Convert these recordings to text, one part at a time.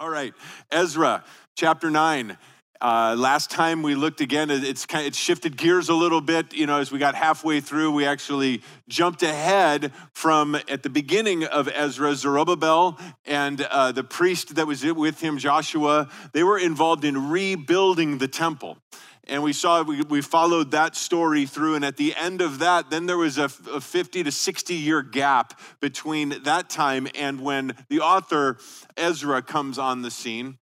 All right, Ezra chapter 9. Uh, last time we looked again, it's kind of, shifted gears a little bit. You know, as we got halfway through, we actually jumped ahead from at the beginning of Ezra, Zerubbabel and uh, the priest that was with him, Joshua. They were involved in rebuilding the temple and we saw we, we followed that story through and at the end of that then there was a, a 50 to 60 year gap between that time and when the author ezra comes on the scene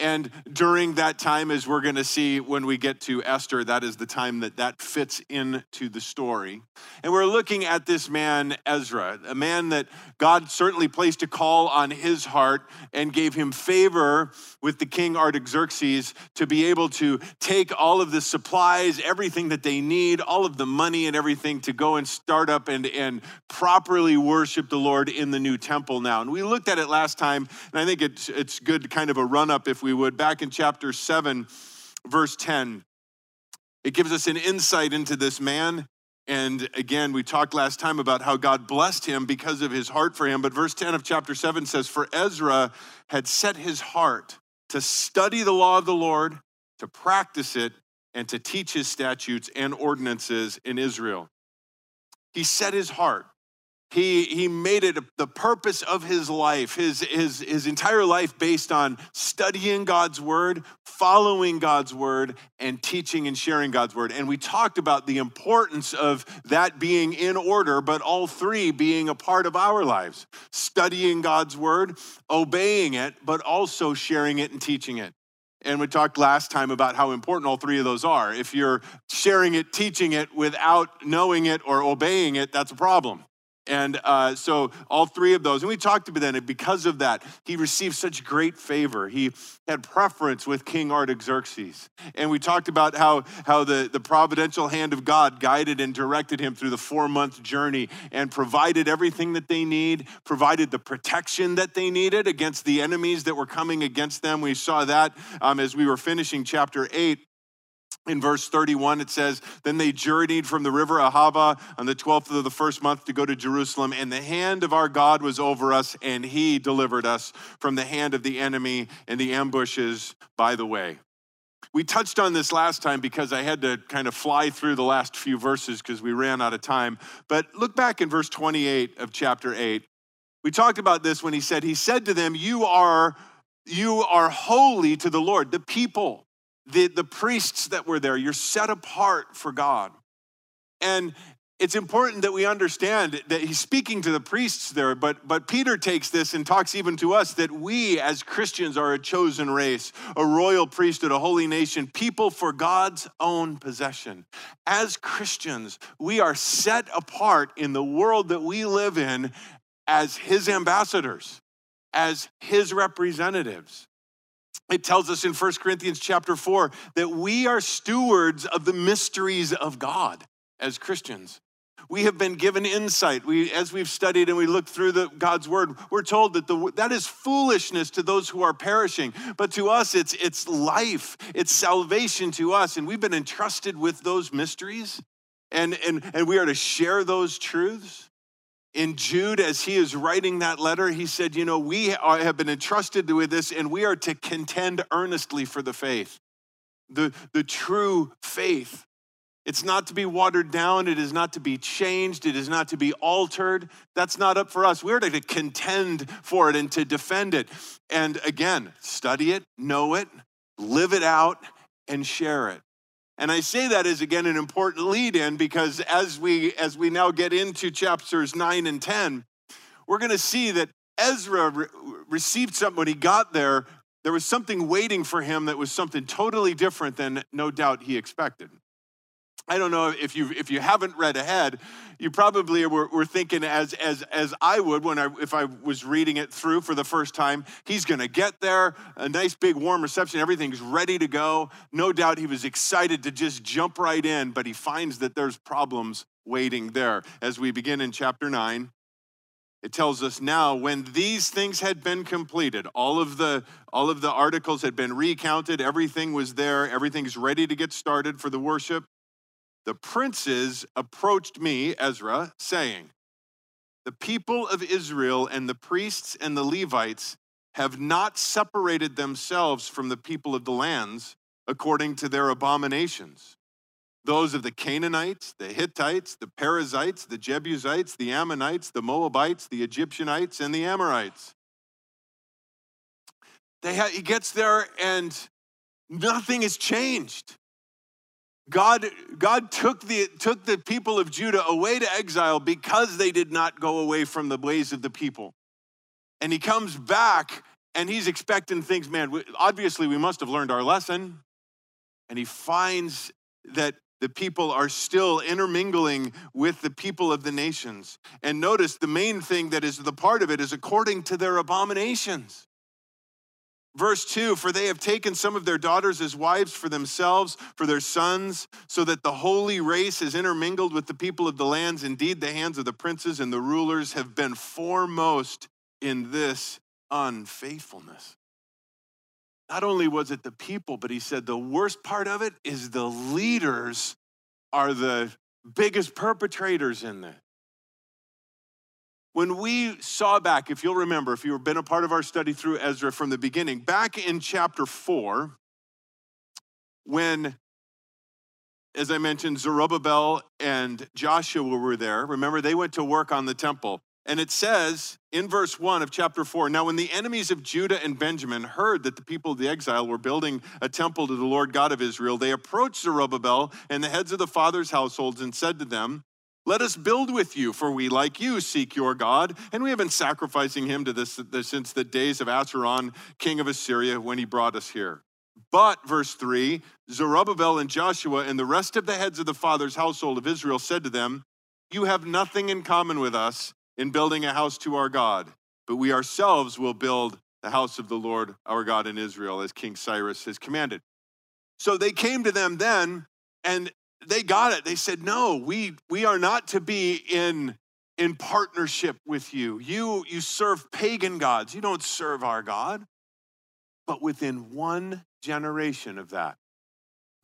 and during that time, as we're going to see when we get to Esther, that is the time that that fits into the story. And we're looking at this man, Ezra, a man that God certainly placed a call on his heart and gave him favor with the king Artaxerxes to be able to take all of the supplies, everything that they need, all of the money and everything to go and start up and, and properly worship the Lord in the new temple now. And we looked at it last time, and I think it's, it's good kind of a run up if we would, back in chapter 7, verse 10. It gives us an insight into this man. And again, we talked last time about how God blessed him because of his heart for him. But verse 10 of chapter 7 says, For Ezra had set his heart to study the law of the Lord, to practice it, and to teach his statutes and ordinances in Israel. He set his heart. He, he made it the purpose of his life, his, his, his entire life based on studying God's word, following God's word, and teaching and sharing God's word. And we talked about the importance of that being in order, but all three being a part of our lives studying God's word, obeying it, but also sharing it and teaching it. And we talked last time about how important all three of those are. If you're sharing it, teaching it without knowing it or obeying it, that's a problem. And uh, so, all three of those, and we talked about that, and because of that, he received such great favor. He had preference with King Artaxerxes. And we talked about how, how the, the providential hand of God guided and directed him through the four month journey and provided everything that they need, provided the protection that they needed against the enemies that were coming against them. We saw that um, as we were finishing chapter 8 in verse 31, it says, Then they journeyed from the river Ahava on the 12th of the first month to go to Jerusalem, and the hand of our God was over us, and he delivered us from the hand of the enemy and the ambushes by the way. We touched on this last time because I had to kind of fly through the last few verses because we ran out of time. But look back in verse 28 of chapter 8. We talked about this when he said, He said to them, You are, you are holy to the Lord, the people the, the priests that were there. You're set apart for God. And it's important that we understand that he's speaking to the priests there, but, but Peter takes this and talks even to us that we as Christians are a chosen race, a royal priesthood, a holy nation, people for God's own possession. As Christians, we are set apart in the world that we live in as his ambassadors, as his representatives. It tells us in 1 Corinthians chapter 4 that we are stewards of the mysteries of God as Christians. We have been given insight. We, as we've studied and we look through the, God's word, we're told that the, that is foolishness to those who are perishing. But to us, it's, it's life, it's salvation to us. And we've been entrusted with those mysteries. And, and, and we are to share those truths in Jude, as he is writing that letter, he said, You know, we have been entrusted with this and we are to contend earnestly for the faith, the, the true faith. It's not to be watered down. It is not to be changed. It is not to be altered. That's not up for us. We're to contend for it and to defend it. And again, study it, know it, live it out, and share it. And I say that as again an important lead in because as we as we now get into chapters 9 and 10, we're going to see that Ezra re- received something when he got there. There was something waiting for him that was something totally different than no doubt he expected. I don't know if you if you haven't read ahead, you probably were, were, thinking as as as I would when I if I was reading it through for the first time. He's going to get there, a nice big warm reception, everything's ready to go. No doubt he was excited to just jump right in, but he finds that there's problems waiting there. As we begin in chapter nine, it tells us now when these things had been completed, all of the all of the articles had been recounted, everything was there, everything's ready to get started for the worship the princes approached me, Ezra, saying, The people of Israel and the priests and the Levites have not separated themselves from the people of the lands according to their abominations. Those of the Canaanites, the Hittites, the Perizzites, the Jebusites, the Ammonites, the Moabites, the Egyptianites, and the Amorites. They ha- he gets there and nothing has changed. God, God took, the, took the people of Judah away to exile because they did not go away from the ways of the people. And he comes back and he's expecting things, man, obviously we must have learned our lesson. And he finds that the people are still intermingling with the people of the nations. And notice the main thing that is the part of it is according to their abominations. Verse 2 For they have taken some of their daughters as wives for themselves, for their sons, so that the holy race is intermingled with the people of the lands. Indeed, the hands of the princes and the rulers have been foremost in this unfaithfulness. Not only was it the people, but he said the worst part of it is the leaders are the biggest perpetrators in this. When we saw back, if you'll remember, if you've been a part of our study through Ezra from the beginning, back in chapter four, when, as I mentioned, Zerubbabel and Joshua were there, remember they went to work on the temple. And it says in verse 1 of chapter 4 Now, when the enemies of Judah and Benjamin heard that the people of the exile were building a temple to the Lord God of Israel, they approached Zerubbabel and the heads of the fathers' households and said to them, let us build with you, for we, like you, seek your God, and we have been sacrificing him to this, this since the days of Esarhaddon, king of Assyria, when he brought us here. But, verse 3 Zerubbabel and Joshua and the rest of the heads of the father's household of Israel said to them, You have nothing in common with us in building a house to our God, but we ourselves will build the house of the Lord our God in Israel, as King Cyrus has commanded. So they came to them then, and they got it. They said, "No, we we are not to be in in partnership with you. You you serve pagan gods. You don't serve our God." But within one generation of that,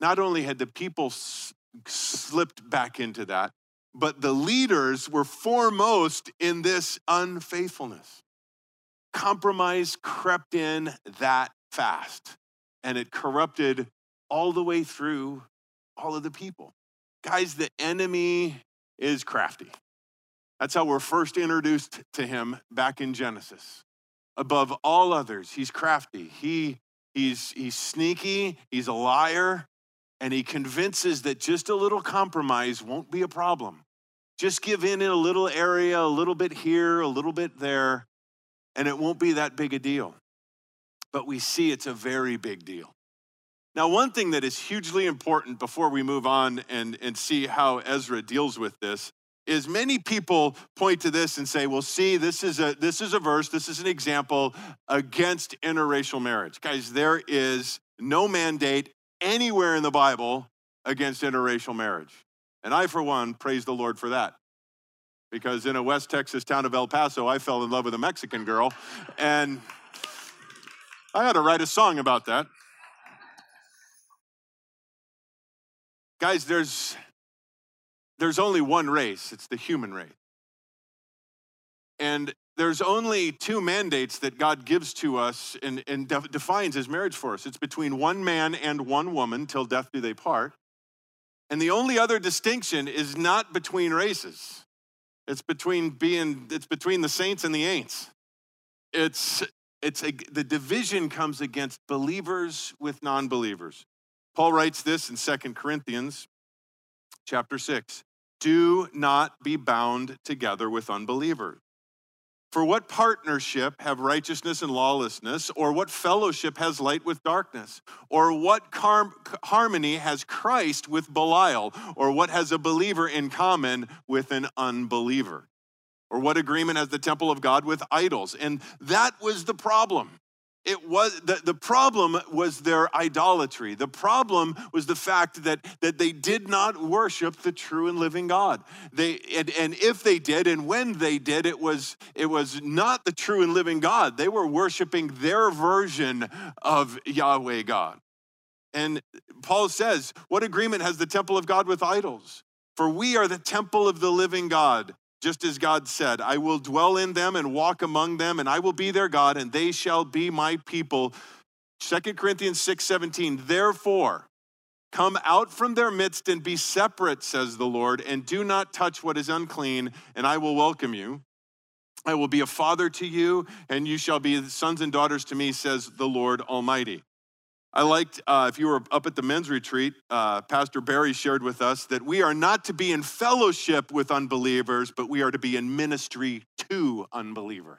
not only had the people s- slipped back into that, but the leaders were foremost in this unfaithfulness. Compromise crept in that fast, and it corrupted all the way through all of the people. Guys, the enemy is crafty. That's how we're first introduced to him back in Genesis. Above all others, he's crafty. He, he's, he's sneaky, he's a liar, and he convinces that just a little compromise won't be a problem. Just give in in a little area, a little bit here, a little bit there, and it won't be that big a deal. But we see it's a very big deal. Now, one thing that is hugely important before we move on and, and see how Ezra deals with this is many people point to this and say, well, see, this is a this is a verse, this is an example against interracial marriage. Guys, there is no mandate anywhere in the Bible against interracial marriage. And I, for one, praise the Lord for that. Because in a West Texas town of El Paso, I fell in love with a Mexican girl. And I had to write a song about that. Guys, there's, there's only one race, it's the human race. And there's only two mandates that God gives to us and, and def- defines as marriage for us it's between one man and one woman, till death do they part. And the only other distinction is not between races. It's between being it's between the saints and the ain'ts. It's it's a, the division comes against believers with non-believers. Paul writes this in Second Corinthians chapter 6. Do not be bound together with unbelievers. For what partnership have righteousness and lawlessness, or what fellowship has light with darkness? Or what car- harmony has Christ with Belial? Or what has a believer in common with an unbeliever? Or what agreement has the temple of God with idols? And that was the problem it was the, the problem was their idolatry. The problem was the fact that that they did not worship the true and living god. They and, and if they did and when they did it was it was not the true and living god. They were worshiping their version of yahweh god. And paul says what agreement has the temple of god with idols? For we are the temple of the living god just as God said, I will dwell in them and walk among them, and I will be their God, and they shall be my people. 2 Corinthians 6 17, therefore, come out from their midst and be separate, says the Lord, and do not touch what is unclean, and I will welcome you. I will be a father to you, and you shall be sons and daughters to me, says the Lord Almighty. I liked, uh, if you were up at the men's retreat, uh, Pastor Barry shared with us that we are not to be in fellowship with unbelievers, but we are to be in ministry to unbelievers.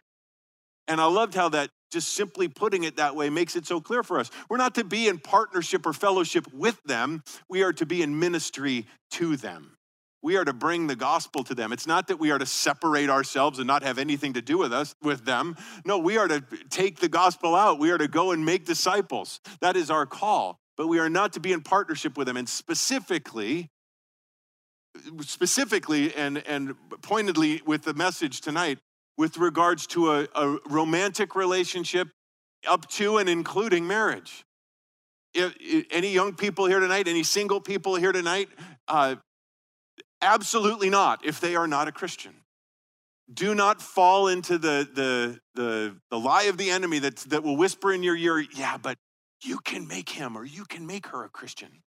And I loved how that just simply putting it that way makes it so clear for us. We're not to be in partnership or fellowship with them, we are to be in ministry to them. We are to bring the gospel to them. It's not that we are to separate ourselves and not have anything to do with us with them. No, we are to take the gospel out. We are to go and make disciples. That is our call. But we are not to be in partnership with them. And specifically, specifically and, and pointedly with the message tonight, with regards to a, a romantic relationship up to and including marriage. If, if, any young people here tonight, any single people here tonight, uh, Absolutely not, if they are not a Christian. Do not fall into the, the, the, the lie of the enemy that, that will whisper in your ear, yeah, but you can make him or you can make her a Christian.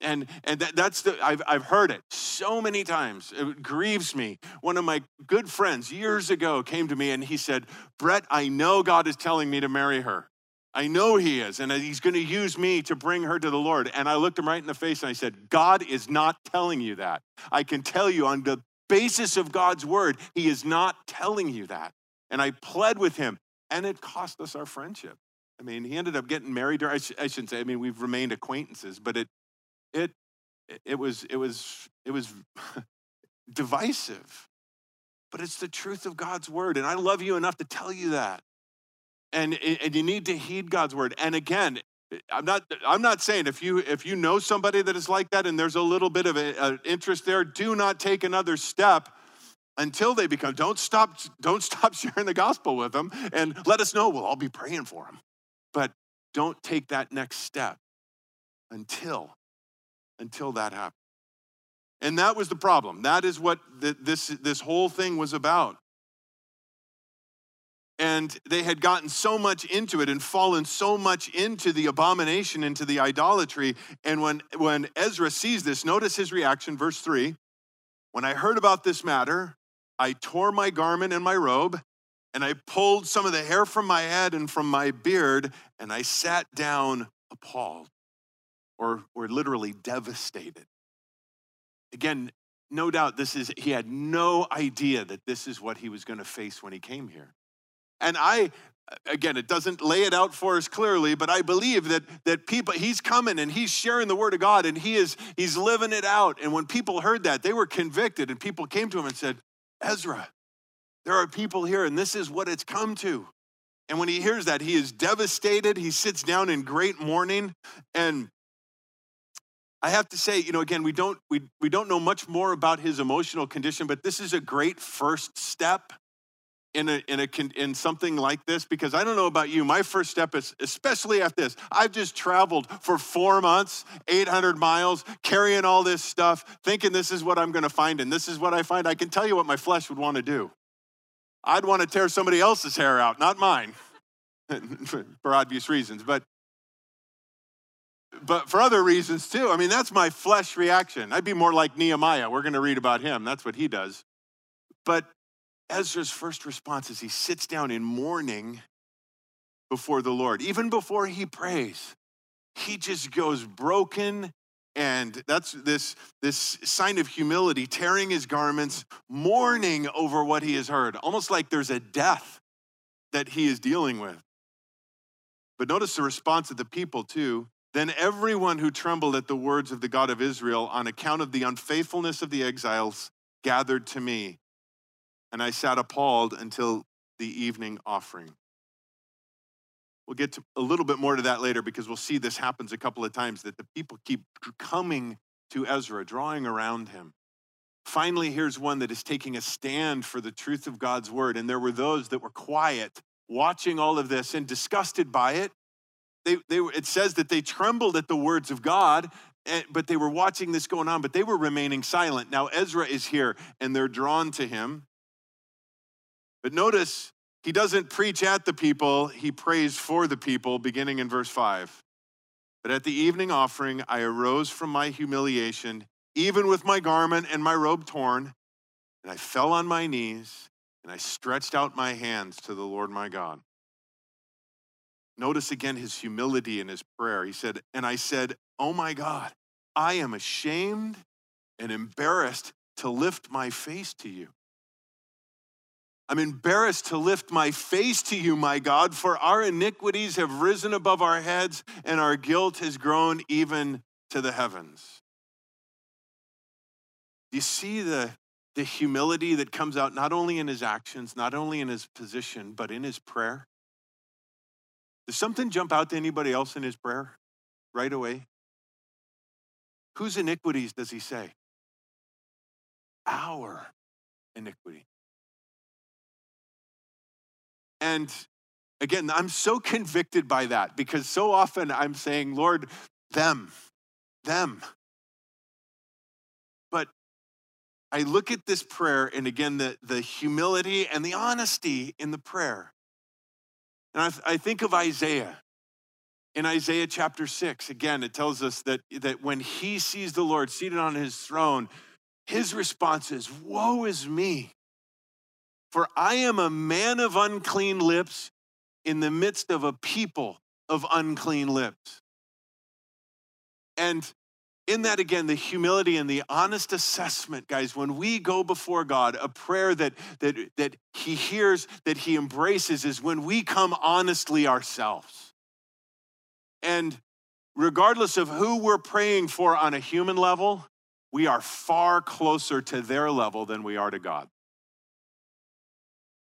And, and that, that's the, I've, I've heard it so many times. It grieves me. One of my good friends years ago came to me and he said, Brett, I know God is telling me to marry her. I know he is, and he's going to use me to bring her to the Lord. And I looked him right in the face and I said, God is not telling you that. I can tell you on the basis of God's word, he is not telling you that. And I pled with him, and it cost us our friendship. I mean, he ended up getting married. I, sh- I shouldn't say. I mean, we've remained acquaintances, but it, it, it was, it was, it was divisive. But it's the truth of God's word, and I love you enough to tell you that and, and you need to heed God's word. And again, I'm not, I'm not saying if you, if you know somebody that is like that and there's a little bit of an interest there, do not take another step until they become, don't stop, don't stop sharing the gospel with them and let us know. We'll all be praying for them. But don't take that next step until, until that happens. And that was the problem. That is what the, this, this whole thing was about and they had gotten so much into it and fallen so much into the abomination into the idolatry. And when when ezra sees this notice his reaction verse 3 when i heard about this matter i tore my garment and my robe and i pulled some of the hair from my head and from my beard and i sat down appalled or, or literally devastated. Again no doubt this is he had no idea that this is what he was going to face when he came here and I, again, it doesn't lay it out for us clearly, but I believe that that people, he's coming and he's sharing the word of God and he is he's living it out. And when people heard that, they were convicted, and people came to him and said, Ezra, there are people here, and this is what it's come to. And when he hears that, he is devastated. He sits down in great mourning. And I have to say, you know, again, we don't we, we don't know much more about his emotional condition, but this is a great first step in a, in a in something like this because I don't know about you. My first step is especially at this. I've just traveled for four months, 800 miles, carrying all this stuff, thinking this is what I'm going to find, and this is what I find. I can tell you what my flesh would want to do. I'd want to tear somebody else's hair out, not mine, for obvious reasons, but but for other reasons too. I mean, that's my flesh reaction. I'd be more like Nehemiah. We're going to read about him. That's what he does. But Ezra's first response is he sits down in mourning before the Lord. Even before he prays, he just goes broken and that's this, this sign of humility, tearing his garments, mourning over what he has heard, almost like there's a death that he is dealing with. But notice the response of the people, too. Then everyone who trembled at the words of the God of Israel on account of the unfaithfulness of the exiles gathered to me and I sat appalled until the evening offering. We'll get to a little bit more to that later because we'll see this happens a couple of times that the people keep coming to Ezra, drawing around him. Finally, here's one that is taking a stand for the truth of God's word. And there were those that were quiet, watching all of this and disgusted by it. They, they, it says that they trembled at the words of God. Eh, but they were watching this going on, but they were remaining silent. Now Ezra is here and they're drawn to him. But notice he doesn't preach at the people, he prays for the people, beginning in verse 5. But at the evening offering, I arose from my humiliation, even with my garment and my robe torn, and I fell on my knees and I stretched out my hands to the Lord my God. Notice again his humility in his prayer. He said, And I said, Oh my God, I am ashamed and embarrassed to lift my face to you. I'm embarrassed to lift my face to you, my God, for our iniquities have risen above our heads and our guilt has grown even to the heavens. Do you see the, the humility that comes out not only in his actions, not only in his position, but in his prayer? Does something jump out to anybody else in his prayer right away? Whose iniquities does he say? Our iniquity. And again, I'm so convicted by that because so often I'm saying, Lord, them, them. But I look at this prayer and again, the, the humility and the honesty in the prayer. And I, I think of Isaiah. In Isaiah chapter 6, again, it tells us that, that when he sees the Lord seated on his throne, his response is, Woe is me, for I am a man of unclean lips in the midst of a people of unclean lips. And in that again the humility and the honest assessment guys when we go before god a prayer that that that he hears that he embraces is when we come honestly ourselves and regardless of who we're praying for on a human level we are far closer to their level than we are to god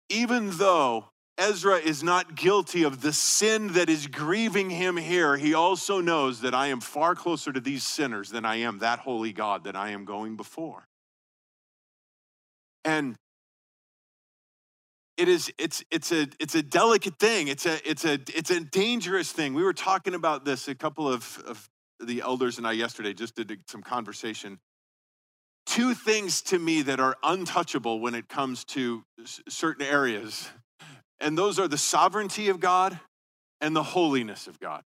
even though Ezra is not guilty of the sin that is grieving him here, he also knows that I am far closer to these sinners than I am that holy God that I am going before. And it is it's it's a it's a delicate thing. It's a it's a it's a dangerous thing. We were talking about this a couple of, of the elders and I yesterday just did some conversation two things to me that are untouchable when it comes to certain areas, and those are the sovereignty of God and the holiness of God.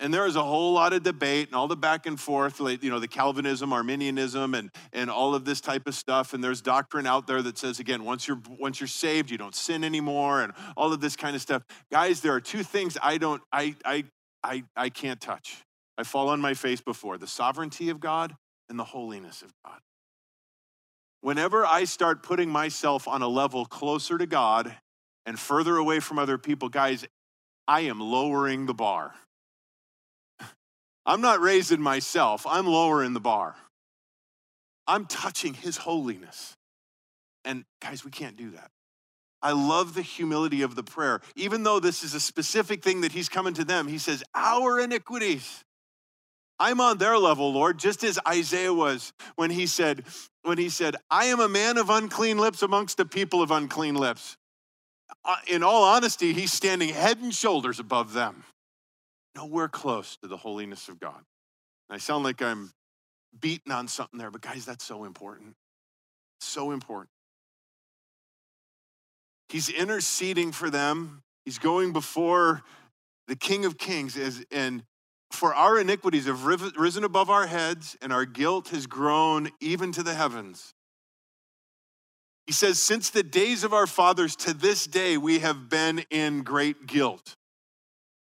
And there is a whole lot of debate and all the back and forth, like, you know, the Calvinism, Arminianism, and, and all of this type of stuff. And there's doctrine out there that says, again, once you're once you're saved, you don't sin anymore, and all of this kind of stuff. Guys, there are two things I don't, I I I I can't touch. I fall on my face before the sovereignty of God and the holiness of God. Whenever I start putting myself on a level closer to God and further away from other people, guys, I am lowering the bar. I'm not raising myself, I'm lowering the bar. I'm touching His holiness. And guys, we can't do that. I love the humility of the prayer. Even though this is a specific thing that He's coming to them, He says, Our iniquities. I'm on their level, Lord, just as Isaiah was when he said, when he said, I am a man of unclean lips amongst the people of unclean lips. Uh, in all honesty, he's standing head and shoulders above them. Nowhere close to the holiness of God. I sound like I'm beating on something there, but guys, that's so important. So important. He's interceding for them. He's going before the King of Kings as, and for our iniquities have risen above our heads, and our guilt has grown even to the heavens. He says, Since the days of our fathers to this day, we have been in great guilt.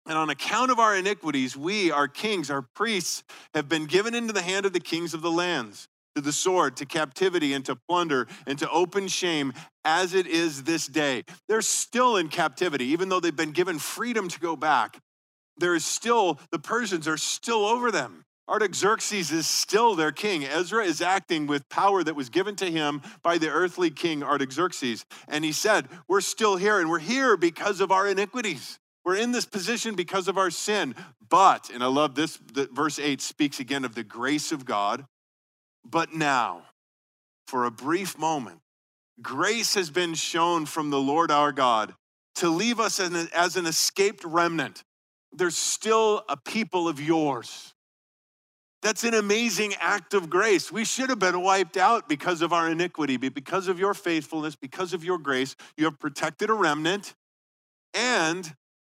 And on account of our iniquities, we, our kings, our priests, have been given into the hand of the kings of the lands, to the sword, to captivity, and to plunder, and to open shame, as it is this day. They're still in captivity, even though they've been given freedom to go back there is still, the Persians are still over them. Artaxerxes is still their king. Ezra is acting with power that was given to him by the earthly king Artaxerxes. And he said, We're still here, and we're here because of our iniquities. We're in this position because of our sin. But, and I love this, verse 8 speaks again of the grace of God. But now, for a brief moment, grace has been shown from the Lord our God to leave us as an escaped remnant there's still a people of yours. That's an amazing act of grace. We should have been wiped out because of our iniquity, but because of your faithfulness, because of your grace, you have protected a remnant and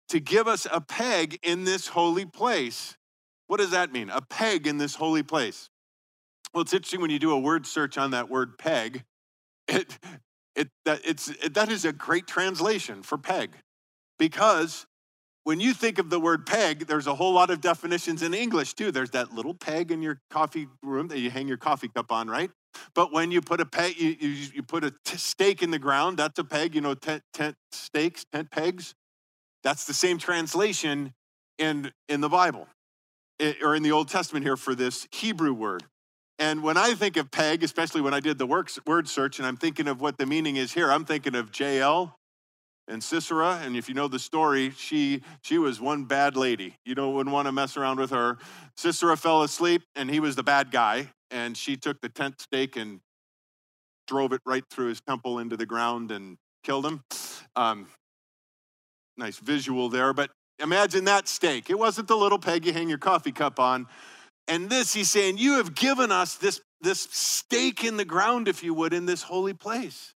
to give us a peg in this holy place. What does that mean? A peg in this holy place. Well, it's interesting when you do a word search on that word peg. It, it, that, it's, it, that is a great translation for peg because when you think of the word peg, there's a whole lot of definitions in English too. There's that little peg in your coffee room that you hang your coffee cup on, right? But when you put a peg, you, you, you put a t- stake in the ground, that's a peg, you know, tent, tent stakes, tent pegs. That's the same translation in, in the Bible it, or in the Old Testament here for this Hebrew word. And when I think of peg, especially when I did the works, word search and I'm thinking of what the meaning is here, I'm thinking of Jael and Sisera, and if you know the story, she she was one bad lady. You don't wouldn't want to mess around with her. Sisera fell asleep, and he was the bad guy, and she took the tent stake and drove it right through his temple into the ground and killed him. Um, nice visual there, but imagine that stake. It wasn't the little peg you hang your coffee cup on. And this, he's saying, you have given us this, this stake in the ground, if you would, in this holy place.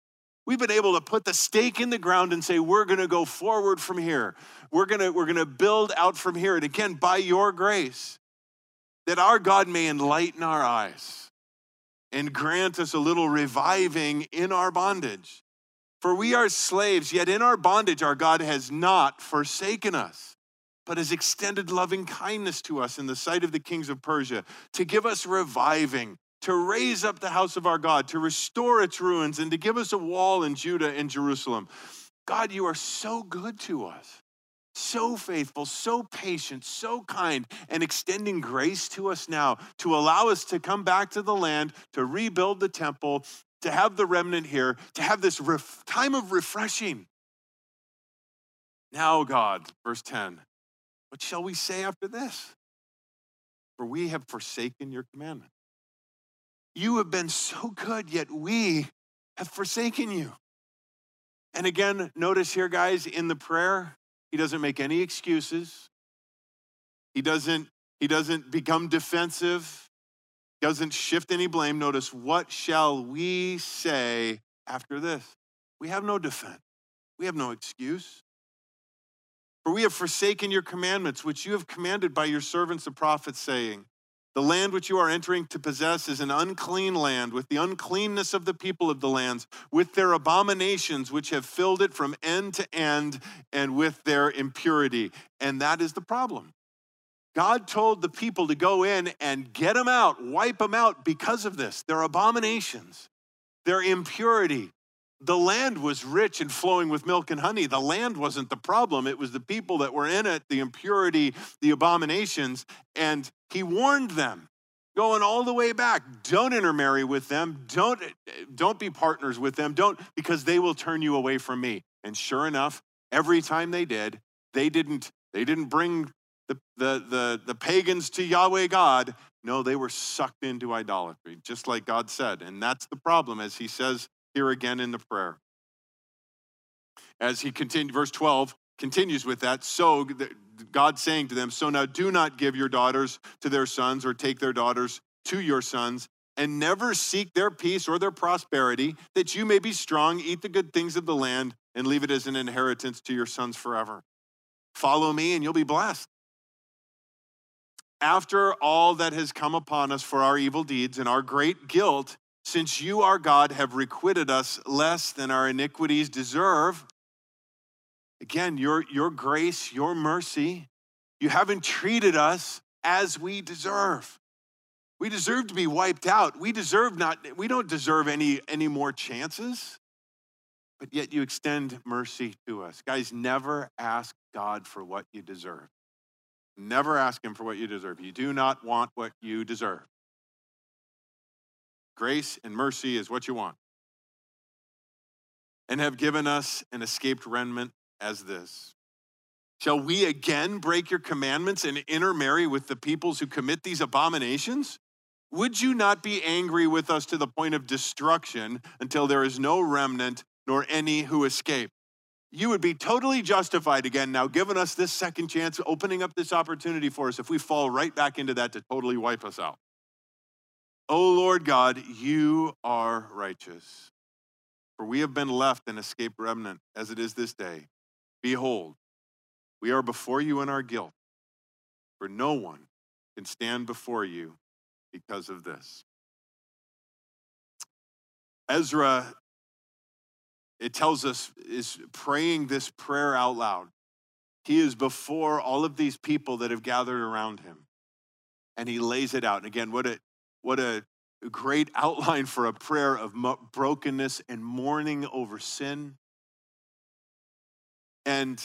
We've been able to put the stake in the ground and say, we're going to go forward from here. We're going to, we're to build out from here. And again, by your grace, that our God may enlighten our eyes and grant us a little reviving in our bondage. For we are slaves, yet in our bondage, our God has not forsaken us, but has extended loving kindness to us in the sight of the kings of Persia to give us reviving to raise up the house of our God, to restore its ruins, and to give us a wall in Judah and Jerusalem. God, you are so good to us, so faithful, so patient, so kind, and extending grace to us now to allow us to come back to the land, to rebuild the temple, to have the remnant here, to have this ref- time of refreshing. Now, God, verse 10, what shall we say after this? For we have forsaken your commandment. You have been so good, yet we have forsaken you. And again, notice here, guys, in the prayer, he doesn't make any excuses. He doesn't, he doesn't become defensive, doesn't shift any blame. Notice, what shall we say after this? We have no defense, we have no excuse. For we have forsaken your commandments, which you have commanded by your servants the prophets, saying, the land which you are entering to possess is an unclean land, with the uncleanness of the people of the lands, with their abominations which have filled it from end to end, and with their impurity. And that is the problem. God told the people to go in and get them out, wipe them out because of this. Their abominations, their impurity, the land was rich and flowing with milk and honey. The land wasn't the problem. It was the people that were in it, the impurity, the abominations. And he warned them going all the way back don't intermarry with them don't don't be partners with them don't because they will turn you away from me and sure enough every time they did they didn't they didn't bring the the the, the pagans to yahweh god no they were sucked into idolatry just like god said and that's the problem as he says here again in the prayer. As he continued, verse 12 continues with that. So God saying to them, So now do not give your daughters to their sons or take their daughters to your sons, and never seek their peace or their prosperity, that you may be strong, eat the good things of the land, and leave it as an inheritance to your sons forever. Follow me, and you'll be blessed. After all that has come upon us for our evil deeds and our great guilt, since you, our God, have requited us less than our iniquities deserve, again, your, your grace, your mercy, you haven't treated us as we deserve. We deserve to be wiped out. We deserve not, we don't deserve any, any more chances, but yet you extend mercy to us. Guys, never ask God for what you deserve. Never ask Him for what you deserve. You do not want what you deserve. Grace and mercy is what you want. And have given us an escaped remnant as this. Shall we again break your commandments and intermarry with the peoples who commit these abominations? Would you not be angry with us to the point of destruction until there is no remnant nor any who escape? you would be totally justified again now, giving us this second chance, opening up this opportunity for us if we fall right back into that to totally wipe us out. Oh Lord God, you are righteous. For we have been left an escaped remnant as it is this day. Behold, we are before you in our guilt, for no one can stand before you because of this. Ezra, it tells us, is praying this prayer out loud. He is before all of these people that have gathered around him. And he lays it out. And again, what a what a great outline for a prayer of brokenness and mourning over sin. And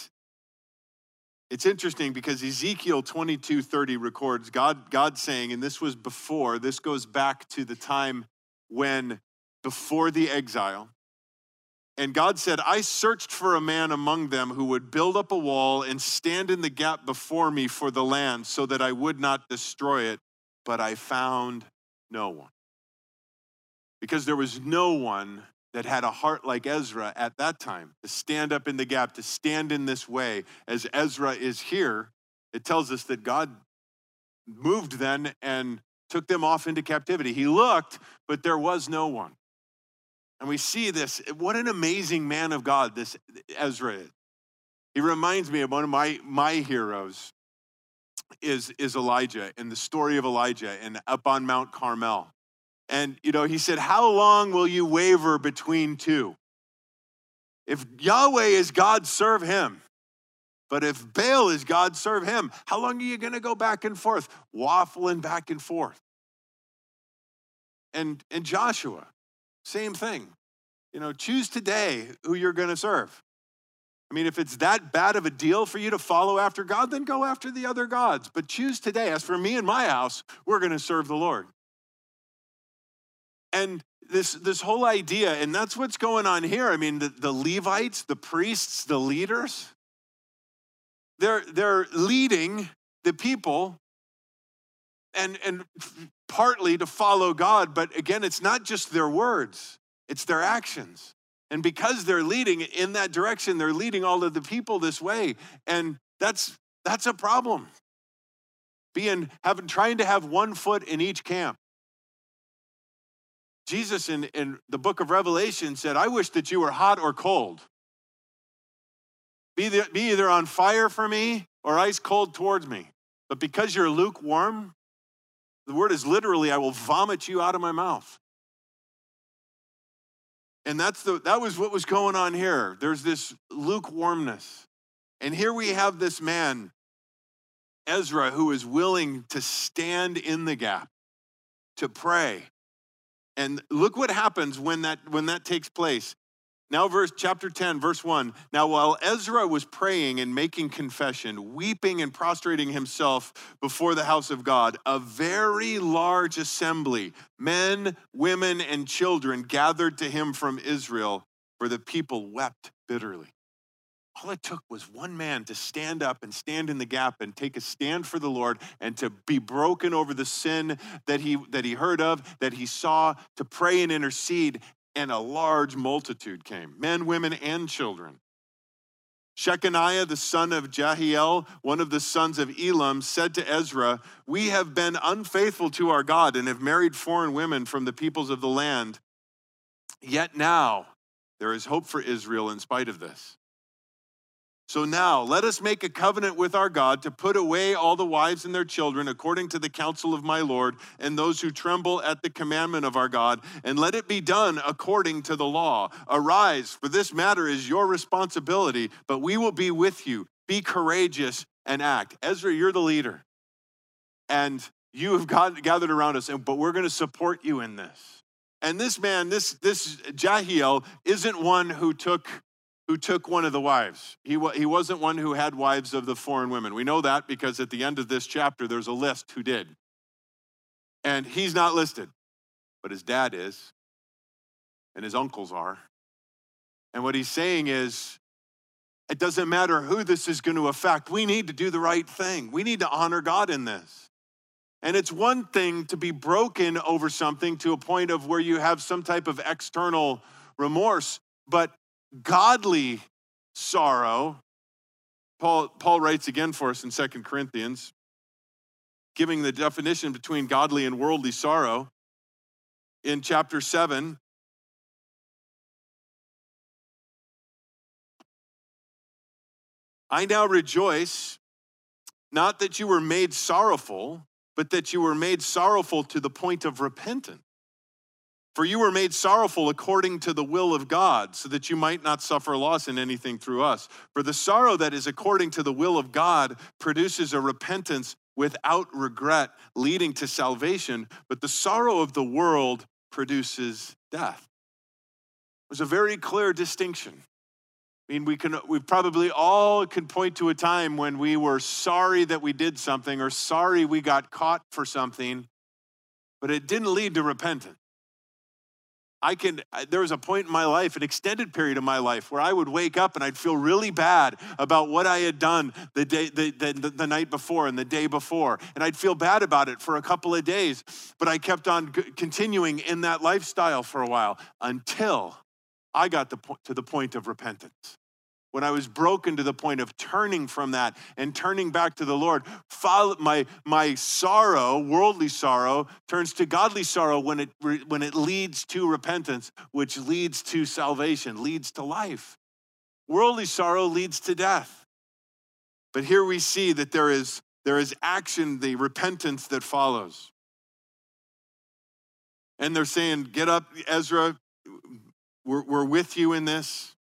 it's interesting because Ezekiel 22 30 records God, God saying, and this was before, this goes back to the time when, before the exile, and God said, I searched for a man among them who would build up a wall and stand in the gap before me for the land so that I would not destroy it, but I found no one. Because there was no one that had a heart like Ezra at that time to stand up in the gap, to stand in this way. As Ezra is here, it tells us that God moved then and took them off into captivity. He looked, but there was no one. And we see this. What an amazing man of God this Ezra is. He reminds me of one of my, my heroes is, is Elijah and the story of Elijah and up on Mount Carmel. And, you know, he said, How long will you waver between two? If Yahweh is God, serve him. But if Baal is God, serve him. How long are you going to go back and forth, waffling back and forth? And, and Joshua, same thing. You know, choose today who you're going to serve. I mean, if it's that bad of a deal for you to follow after God, then go after the other gods. But choose today. As for me and my house, we're going to serve the Lord. And this, this whole idea, and that's what's going on here. I mean, the, the Levites, the priests, the leaders, they're, they're leading the people and, and partly to follow God, but again, it's not just their words, it's their actions. And because they're leading in that direction, they're leading all of the people this way. And that's that's a problem. Being having trying to have one foot in each camp. Jesus in, in the book of Revelation said, I wish that you were hot or cold. Be, the, be either on fire for me or ice cold towards me. But because you're lukewarm, the word is literally, I will vomit you out of my mouth. And that's the, that was what was going on here. There's this lukewarmness. And here we have this man, Ezra, who is willing to stand in the gap, to pray. And look what happens when that, when that takes place. Now, verse chapter 10, verse 1. Now, while Ezra was praying and making confession, weeping and prostrating himself before the house of God, a very large assembly, men, women, and children, gathered to him from Israel, for the people wept bitterly. All it took was one man to stand up and stand in the gap and take a stand for the Lord and to be broken over the sin that he, that he heard of, that he saw, to pray and intercede and a large multitude came men, women, and children. Shechaniah, the son of Jehiel, one of the sons of Elam, said to Ezra, We have been unfaithful to our God and have married foreign women from the peoples of the land. Yet now there is hope for Israel in spite of this. So now let us make a covenant with our God to put away all the wives and their children according to the counsel of my Lord and those who tremble at the commandment of our God, and let it be done according to the law. Arise, for this matter is your responsibility, but we will be with you. Be courageous and act. Ezra, you're the leader. And you have got, gathered around us, but we're going to support you in this. And this man, this, this Jehiel, isn't one who took who took one of the wives. He, he wasn't one who had wives of the foreign women. We know that because at the end of this chapter, there's a list who did. And he's not listed, but his dad is, and his uncles are. And what he's saying is, it doesn't matter who this is going to affect. We need to do the right thing. We need to honor God in this. And it's one thing to be broken over something to a point of where you have some type of external remorse, but godly sorrow. Paul, Paul writes again for us in Second Corinthians, giving the definition between godly and worldly sorrow. In chapter 7, I now rejoice, not that you were made sorrowful, but that you were made sorrowful to the point of repentance. For you were made sorrowful according to the will of God, so that you might not suffer loss in anything through us. For the sorrow that is according to the will of God produces a repentance without regret, leading to salvation, but the sorrow of the world produces death. There's a very clear distinction. I mean, we can we probably all can point to a time when we were sorry that we did something or sorry we got caught for something, but it didn't lead to repentance. I can, there was a point in my life, an extended period of my life, where I would wake up and I'd feel really bad about what I had done the, day, the, the, the night before and the day before. And I'd feel bad about it for a couple of days, but I kept on continuing in that lifestyle for a while until I got to the point of repentance when I was broken to the point of turning from that and turning back to the Lord, follow, my, my sorrow, worldly sorrow, turns to godly sorrow when it, when it leads to repentance, which leads to salvation, leads to life. Worldly sorrow leads to death. But here we see that there is, there is action, the repentance that follows. And they're saying, Get up, Ezra, we're, we're with you in this.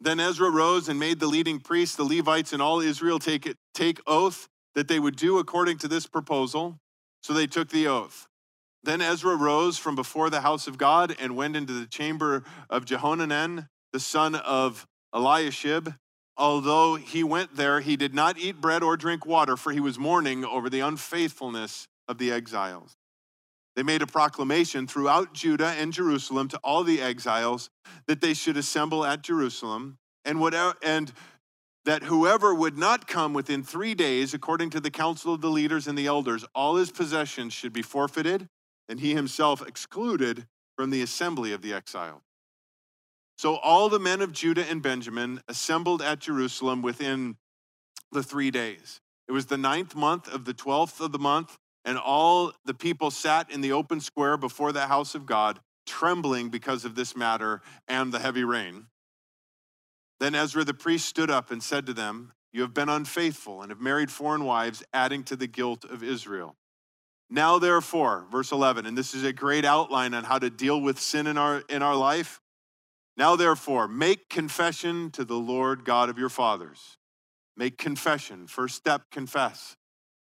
Then Ezra rose and made the leading priests, the Levites, and all Israel take, it, take oath that they would do according to this proposal. So they took the oath. Then Ezra rose from before the house of God and went into the chamber of Jehohanan, the son of Eliashib. Although he went there, he did not eat bread or drink water, for he was mourning over the unfaithfulness of the exiles. They made a proclamation throughout Judah and Jerusalem to all the exiles that they should assemble at Jerusalem and, whatever, and that whoever would not come within three days, according to the council of the leaders and the elders, all his possessions should be forfeited, and he himself excluded from the assembly of the exiles. So all the men of Judah and Benjamin assembled at Jerusalem within the three days. It was the ninth month of the twelfth of the month and all the people sat in the open square before the house of God, trembling because of this matter and the heavy rain. Then Ezra the priest stood up and said to them, You have been unfaithful and have married foreign wives, adding to the guilt of Israel. Now, therefore, verse 11, and this is a great outline on how to deal with sin in our, in our life. Now, therefore, make confession to the Lord God of your fathers. Make confession. First step, confess.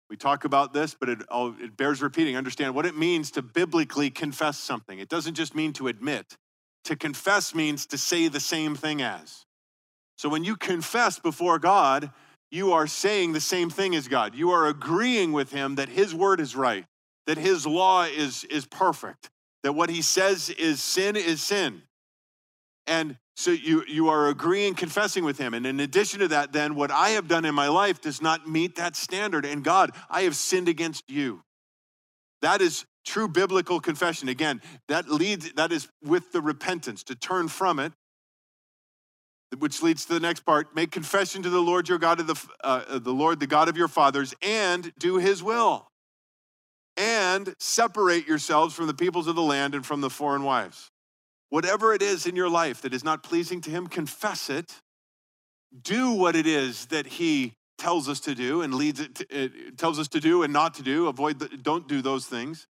We talk about this, but it, it bears repeating. Understand what it means to biblically confess something. It doesn't just mean to admit. To confess means to say the same thing as. So when you confess before God, you are saying the same thing as God. You are agreeing with Him that His word is right, that His law is, is perfect, that what He says is sin is sin. And so you, you are agreeing, confessing with him. And in addition to that, then what I have done in my life does not meet that standard. And God, I have sinned against you. That is true biblical confession. Again, that leads, that is with the repentance to turn from it, which leads to the next part. Make confession to the Lord your God, of the, uh, the Lord, the God of your fathers, and do his will. And separate yourselves from the peoples of the land and from the foreign wives. Whatever it is in your life that is not pleasing to Him, confess it. Do what it is that He tells us to do and leads it, to, it tells us to do and not to do. Avoid, the, don't do those things.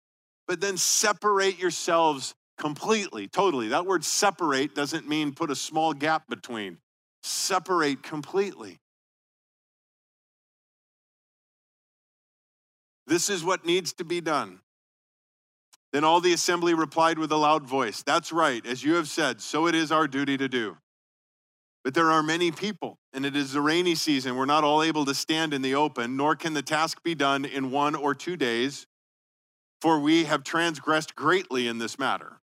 But then separate yourselves completely, totally. That word separate doesn't mean put a small gap between. Separate completely. This is what needs to be done. Then all the assembly replied with a loud voice, That's right, as you have said, so it is our duty to do. But there are many people, and it is the rainy season. We're not all able to stand in the open, nor can the task be done in one or two days, for we have transgressed greatly in this matter.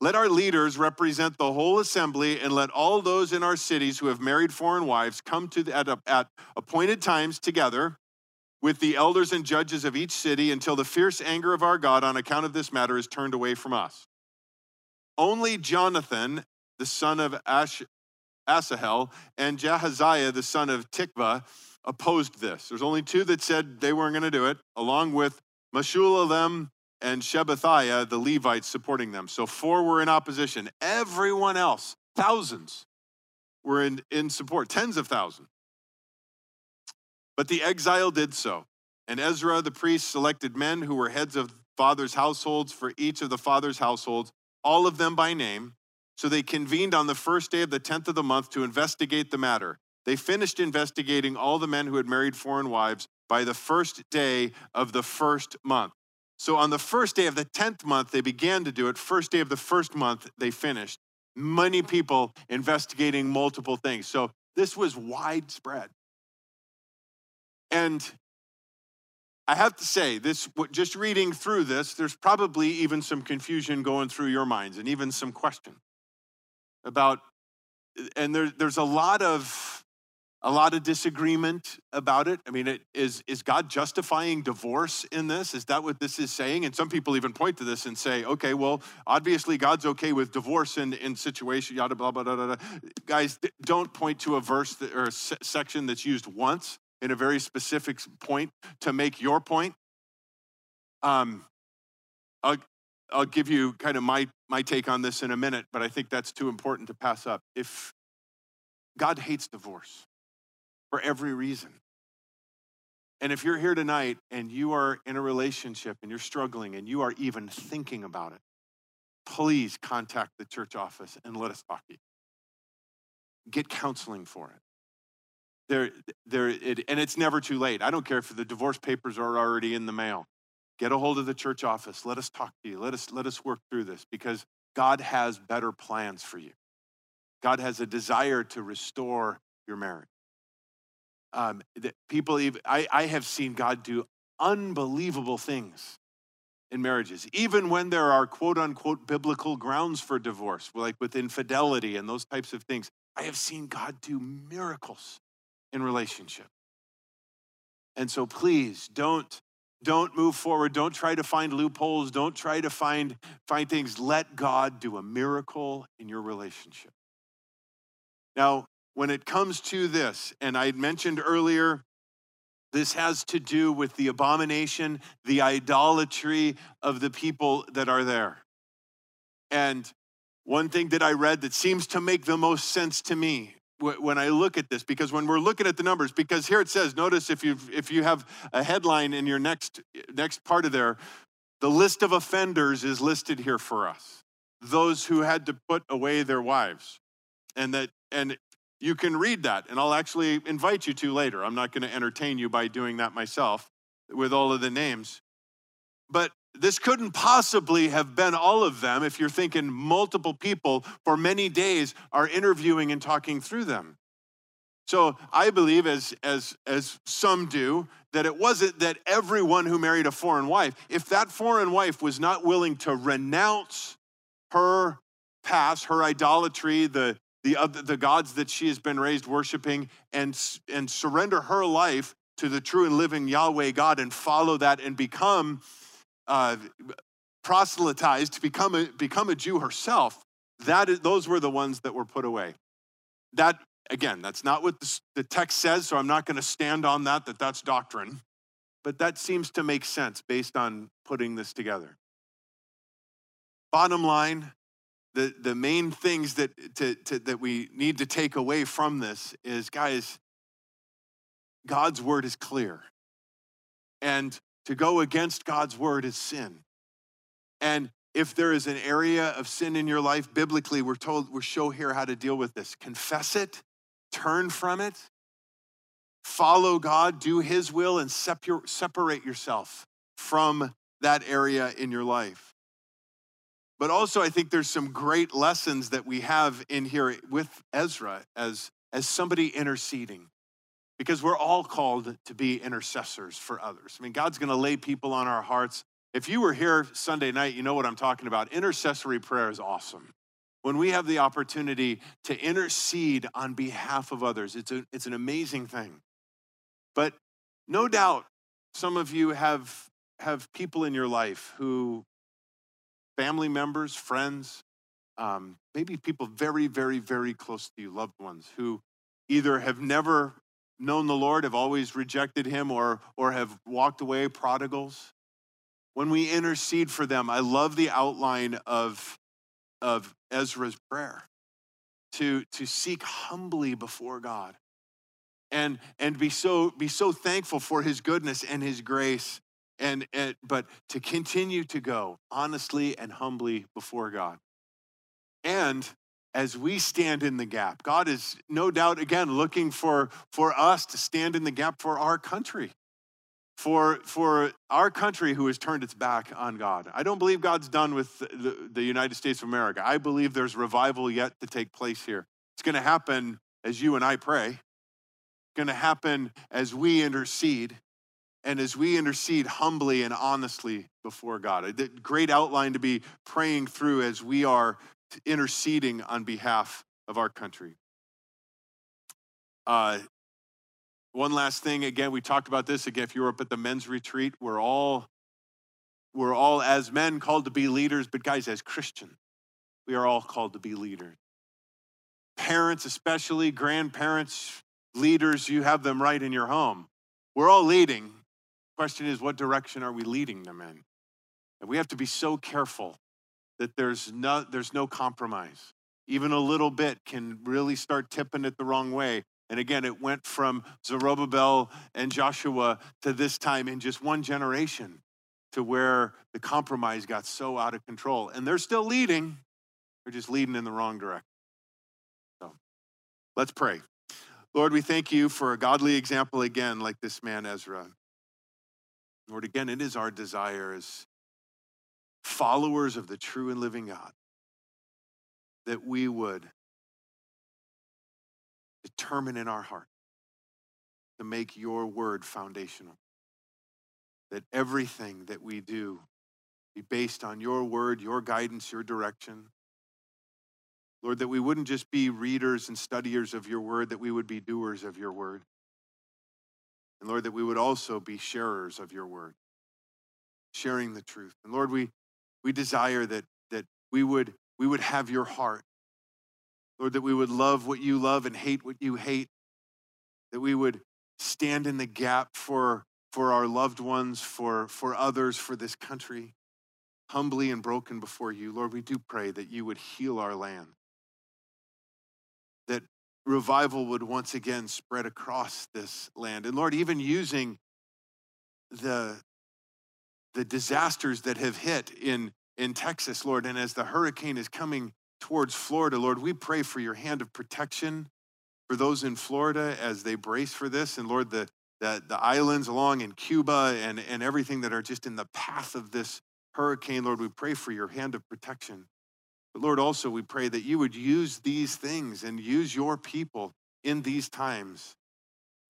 Let our leaders represent the whole assembly, and let all those in our cities who have married foreign wives come to the, at, at appointed times together with the elders and judges of each city until the fierce anger of our God on account of this matter is turned away from us. Only Jonathan, the son of Ash, Asahel, and Jahaziah, the son of Tikvah, opposed this. There's only two that said they weren't going to do it, along with Meshullam and Shabbathiah, the Levites, supporting them. So four were in opposition. Everyone else, thousands, were in, in support, tens of thousands. But the exile did so. And Ezra the priest selected men who were heads of fathers' households for each of the fathers' households, all of them by name. So they convened on the first day of the 10th of the month to investigate the matter. They finished investigating all the men who had married foreign wives by the first day of the first month. So on the first day of the 10th month, they began to do it. First day of the first month, they finished. Many people investigating multiple things. So this was widespread. And I have to say, this just reading through this, there's probably even some confusion going through your minds and even some question about, and there, there's a lot of a lot of disagreement about it. I mean, it, is, is God justifying divorce in this? Is that what this is saying? And some people even point to this and say, okay, well, obviously God's okay with divorce in, in situation, yada, blah, blah, blah, blah. Guys, don't point to a verse that, or a section that's used once in a very specific point to make your point. Um, I'll, I'll give you kind of my, my take on this in a minute, but I think that's too important to pass up. If God hates divorce, for every reason. And if you're here tonight and you are in a relationship and you're struggling and you are even thinking about it, please contact the church office and let us talk to you. Get counseling for it. There, there, it, and it's never too late. I don't care if the divorce papers are already in the mail. Get a hold of the church office. Let us talk to you. Let us, let us work through this because God has better plans for you. God has a desire to restore your marriage. Um, people, even, I, I have seen God do unbelievable things in marriages, even when there are quote unquote biblical grounds for divorce, like with infidelity and those types of things. I have seen God do miracles in relationship. And so please don't don't move forward don't try to find loopholes don't try to find find things let god do a miracle in your relationship now when it comes to this, and I mentioned earlier, this has to do with the abomination, the idolatry of the people that are there. And one thing that I read that seems to make the most sense to me when I look at this, because when we're looking at the numbers, because here it says, notice if you if you have a headline in your next next part of there, the list of offenders is listed here for us. Those who had to put away their wives. And that and you can read that, and I'll actually invite you to later. I'm not going to entertain you by doing that myself with all of the names. But this couldn't possibly have been all of them if you're thinking multiple people for many days are interviewing and talking through them. So I believe, as, as, as some do, that it wasn't that everyone who married a foreign wife, if that foreign wife was not willing to renounce her past, her idolatry, the, the, other, the gods that she has been raised worshiping and, and surrender her life to the true and living Yahweh God and follow that and become uh, proselytized, to become a, become a Jew herself, that is, those were the ones that were put away. That, again, that's not what the, text says, so I'm not going to stand on that, that that's doctrine. But that seems to make sense based on putting this together. Bottom line, the, the main things that, to, to, that we need to take away from this is guys, God's word is clear. And to go against God's word is sin. And if there is an area of sin in your life, biblically, we're told, we're show here how to deal with this. Confess it, turn from it, follow God, do his will, and separate yourself from that area in your life. But also, I think there's some great lessons that we have in here with Ezra as, as somebody interceding. Because we're all called to be intercessors for others. I mean, God's gonna lay people on our hearts. If you were here Sunday night, you know what I'm talking about. Intercessory prayer is awesome. When we have the opportunity to intercede on behalf of others, it's, a, it's an amazing thing. But no doubt, some of you have, have people in your life who family members, friends, um, maybe people very, very, very close to you, loved ones who either have never known the Lord, have always rejected him, or, or have walked away, prodigals. When we intercede for them, I love the outline of, of Ezra's prayer to, to seek humbly before God and, and be, so, be so thankful for his goodness and his grace, and, and, but to continue to go honestly and humbly before God. And as we stand in the gap, God is no doubt, again, looking for, for us to stand in the gap for our country, for, for our country who has turned its back on God. I don't believe God's done with the, the United States of America. I believe there's revival yet to take place here. It's going to happen as you and I pray, it's going to happen as we intercede. And as we intercede humbly and honestly before God, a great outline to be praying through as we are interceding on behalf of our country. Uh, one last thing, again, we talked about this again. If you were up at the men's retreat, we're all we're all as men called to be leaders, but guys, as Christians, we are all called to be leaders. Parents, especially grandparents, leaders, you have them right in your home. We're all leading. Question is, what direction are we leading them in? And we have to be so careful that there's no, there's no compromise. Even a little bit can really start tipping it the wrong way. And again, it went from Zerubbabel and Joshua to this time in just one generation to where the compromise got so out of control. And they're still leading, they're just leading in the wrong direction. So let's pray. Lord, we thank you for a godly example again, like this man Ezra. Lord, again, it is our desire as followers of the true and living God, that we would determine in our heart to make your word foundational. That everything that we do be based on your word, your guidance, your direction. Lord, that we wouldn't just be readers and studiers of your word, that we would be doers of your word. And Lord, that we would also be sharers of your word, sharing the truth. And Lord, we we desire that, that we, would, we would have your heart. Lord, that we would love what you love and hate what you hate. That we would stand in the gap for, for our loved ones, for, for others, for this country, humbly and broken before you. Lord, we do pray that you would heal our land. That revival would once again spread across this land. And Lord, even using the, the disasters that have hit in, in Texas, Lord, and as the hurricane is coming towards Florida, Lord, we pray for your hand of protection for those in Florida as they brace for this. And Lord, the, the, the islands along in Cuba and, and everything that are just in the path of this hurricane, Lord, we pray for your hand of protection. But Lord, also we pray that you would use these things and use your people in these times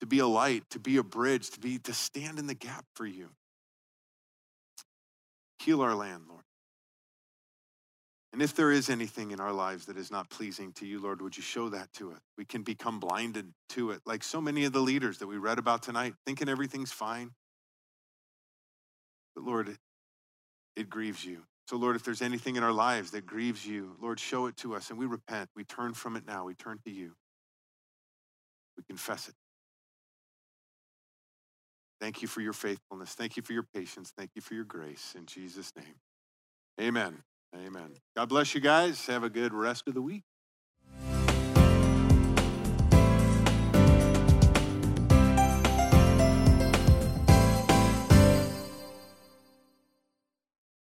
to be a light, to be a bridge, to be to stand in the gap for you. Heal our land, Lord. And if there is anything in our lives that is not pleasing to you, Lord, would you show that to us? We can become blinded to it, like so many of the leaders that we read about tonight, thinking everything's fine. But Lord, it, it grieves you. So, Lord, if there's anything in our lives that grieves you, Lord, show it to us and we repent. We turn from it now. We turn to you. We confess it. Thank you for your faithfulness. Thank you for your patience. Thank you for your grace. In Jesus' name, amen. Amen. God bless you guys. Have a good rest of the week.